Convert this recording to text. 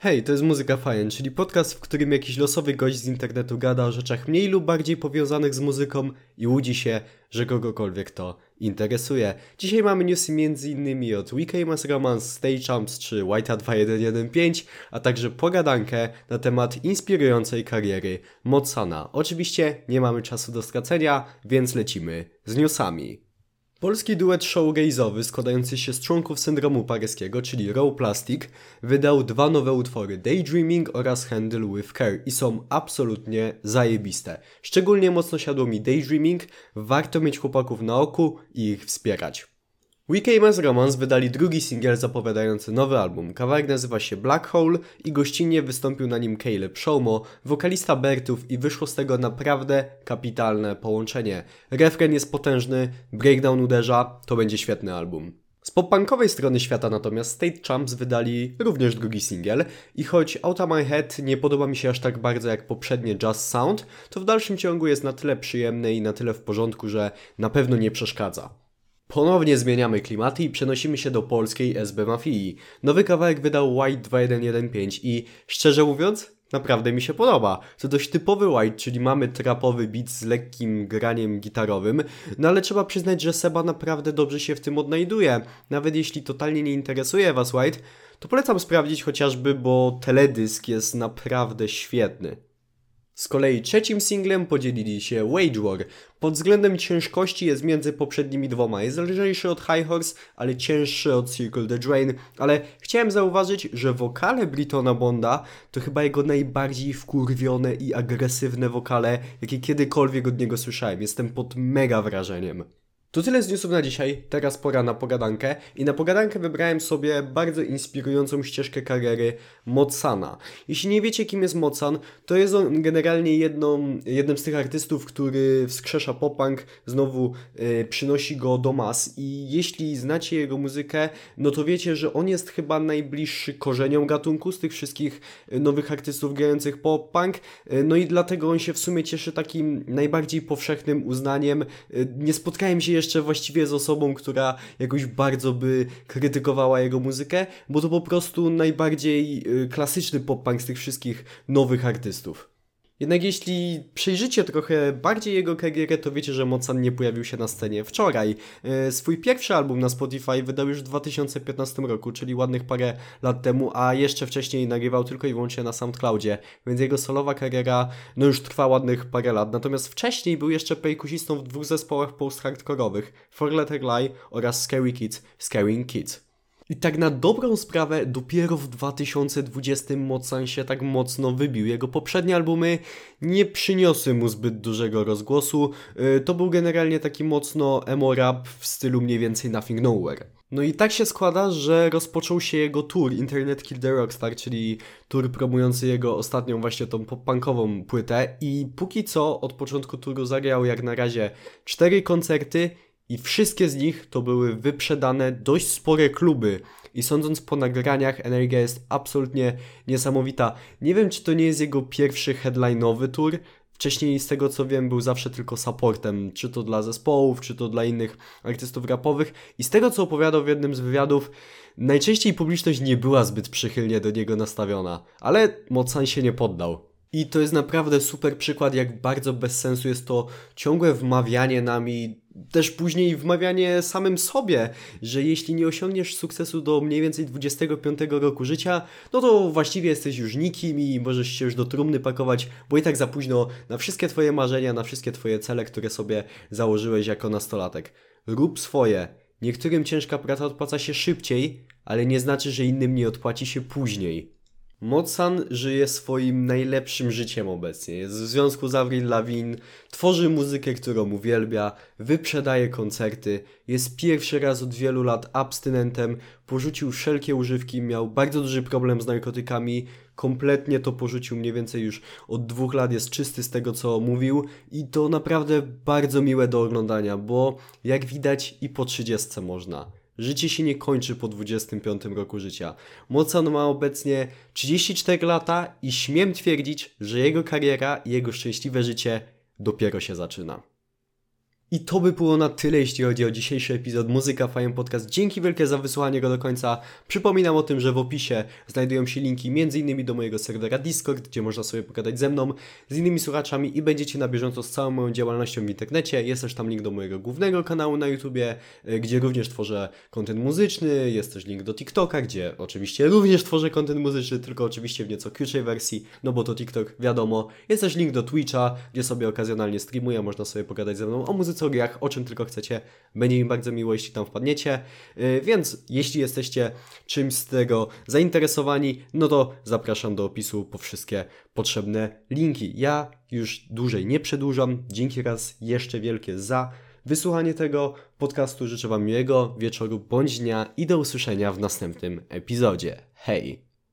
Hej, to jest Muzyka Fajen, czyli podcast, w którym jakiś losowy gość z internetu gada o rzeczach mniej lub bardziej powiązanych z muzyką i łudzi się, że kogokolwiek to interesuje. Dzisiaj mamy newsy m.in. od Weekly Mass Romance, Stay Champs czy White'a 2115, a także pogadankę na temat inspirującej kariery Motsana. Oczywiście nie mamy czasu do stracenia, więc lecimy z newsami. Polski duet showgaze'owy składający się z członków syndromu paryskiego, czyli Raw Plastic, wydał dwa nowe utwory Daydreaming oraz Handle with Care i są absolutnie zajebiste. Szczególnie mocno siadło mi Daydreaming, warto mieć chłopaków na oku i ich wspierać. Weekend Romance wydali drugi singiel zapowiadający nowy album. Kawałek nazywa się Black Hole i gościnnie wystąpił na nim Caleb Showmo, wokalista Bertów i wyszło z tego naprawdę kapitalne połączenie. Refren jest potężny, breakdown uderza, to będzie świetny album. Z pop-punkowej strony świata natomiast State Champs wydali również drugi singiel i choć Out of My Head nie podoba mi się aż tak bardzo jak poprzednie Jazz Sound, to w dalszym ciągu jest na tyle przyjemny i na tyle w porządku, że na pewno nie przeszkadza. Ponownie zmieniamy klimaty i przenosimy się do polskiej SB Mafii. Nowy kawałek wydał White 2115 i szczerze mówiąc, naprawdę mi się podoba. To dość typowy White, czyli mamy trapowy beat z lekkim graniem gitarowym, no ale trzeba przyznać, że Seba naprawdę dobrze się w tym odnajduje. Nawet jeśli totalnie nie interesuje Was White, to polecam sprawdzić chociażby, bo teledysk jest naprawdę świetny. Z kolei trzecim singlem podzielili się Wage War. Pod względem ciężkości jest między poprzednimi dwoma. Jest lżejszy od High Horse, ale cięższy od Circle the Drain. Ale chciałem zauważyć, że wokale Britona Bonda to chyba jego najbardziej wkurwione i agresywne wokale, jakie kiedykolwiek od niego słyszałem. Jestem pod mega wrażeniem. To tyle z newsów na dzisiaj, teraz pora na pogadankę i na pogadankę wybrałem sobie bardzo inspirującą ścieżkę kariery Motsana. Jeśli nie wiecie kim jest Motsan, to jest on generalnie jedną, jednym z tych artystów, który wskrzesza pop-punk, znowu yy, przynosi go do mas i jeśli znacie jego muzykę, no to wiecie, że on jest chyba najbliższy korzeniom gatunku z tych wszystkich nowych artystów grających pop-punk, yy, no i dlatego on się w sumie cieszy takim najbardziej powszechnym uznaniem. Nie spotkałem się jeszcze właściwie z osobą, która jakoś bardzo by krytykowała jego muzykę, bo to po prostu najbardziej y, klasyczny pop-punk z tych wszystkich nowych artystów. Jednak jeśli przejrzycie trochę bardziej jego karierę, to wiecie, że Mocan nie pojawił się na scenie wczoraj. E, swój pierwszy album na Spotify wydał już w 2015 roku, czyli ładnych parę lat temu, a jeszcze wcześniej nagrywał tylko i wyłącznie na SoundCloudzie, więc jego solowa kariera no już trwa ładnych parę lat. Natomiast wcześniej był jeszcze perkusistą w dwóch zespołach post-hardkorowych, For Letter Lie oraz Scary Kids, Scaring Kids. I tak na dobrą sprawę dopiero w 2020 Mocan się tak mocno wybił. Jego poprzednie albumy nie przyniosły mu zbyt dużego rozgłosu. Y, to był generalnie taki mocno emo rap w stylu mniej więcej Nothing Nowhere. No i tak się składa, że rozpoczął się jego tour Internet Kill the Rockstar, czyli tour promujący jego ostatnią właśnie tą pop-punkową płytę i póki co od początku touru zagrał jak na razie cztery koncerty i wszystkie z nich to były wyprzedane dość spore kluby. I sądząc po nagraniach, energia jest absolutnie niesamowita. Nie wiem, czy to nie jest jego pierwszy headline'owy tour. Wcześniej, z tego co wiem, był zawsze tylko supportem, czy to dla zespołów, czy to dla innych artystów rapowych. I z tego co opowiadał w jednym z wywiadów, najczęściej publiczność nie była zbyt przychylnie do niego nastawiona. Ale Mocan się nie poddał. I to jest naprawdę super przykład, jak bardzo bez sensu jest to ciągłe wmawianie nami, też później wmawianie samym sobie, że jeśli nie osiągniesz sukcesu do mniej więcej 25 roku życia, no to właściwie jesteś już nikim i możesz się już do trumny pakować, bo i tak za późno na wszystkie Twoje marzenia, na wszystkie Twoje cele, które sobie założyłeś jako nastolatek. Rób swoje. Niektórym ciężka praca odpłaca się szybciej, ale nie znaczy, że innym nie odpłaci się później. Mocan żyje swoim najlepszym życiem obecnie. Jest w związku z Avril Lavigne, tworzy muzykę, którą uwielbia, wyprzedaje koncerty, jest pierwszy raz od wielu lat abstynentem, porzucił wszelkie używki, miał bardzo duży problem z narkotykami, kompletnie to porzucił mniej więcej już od dwóch lat, jest czysty z tego co mówił i to naprawdę bardzo miłe do oglądania, bo jak widać i po 30 można. Życie się nie kończy po 25 roku życia. Mocan ma obecnie 34 lata i śmiem twierdzić, że jego kariera i jego szczęśliwe życie dopiero się zaczyna. I to by było na tyle, jeśli chodzi o dzisiejszy epizod Muzyka Fajem Podcast. Dzięki wielkie za wysłuchanie go do końca. Przypominam o tym, że w opisie znajdują się linki m.in. do mojego serwera Discord, gdzie można sobie pogadać ze mną, z innymi słuchaczami i będziecie na bieżąco z całą moją działalnością w internecie. Jest też tam link do mojego głównego kanału na YouTubie, y, gdzie również tworzę kontent muzyczny. Jest też link do TikToka, gdzie oczywiście również tworzę kontent muzyczny, tylko oczywiście w nieco krótszej wersji, no bo to TikTok, wiadomo. Jest też link do Twitcha, gdzie sobie okazjonalnie streamuję, można sobie pogadać ze mną o muzyce, o grach, o czym tylko chcecie. Będzie mi bardzo miło, jeśli tam wpadniecie. Yy, Więc jeśli jesteście czymś z tego zainteresowani, no to zapraszam do opisu po wszystkie potrzebne linki. Ja już dłużej nie przedłużam. Dzięki raz jeszcze wielkie za wysłuchanie tego podcastu. Życzę Wam miłego wieczoru bądź dnia i do usłyszenia w następnym epizodzie. Hej!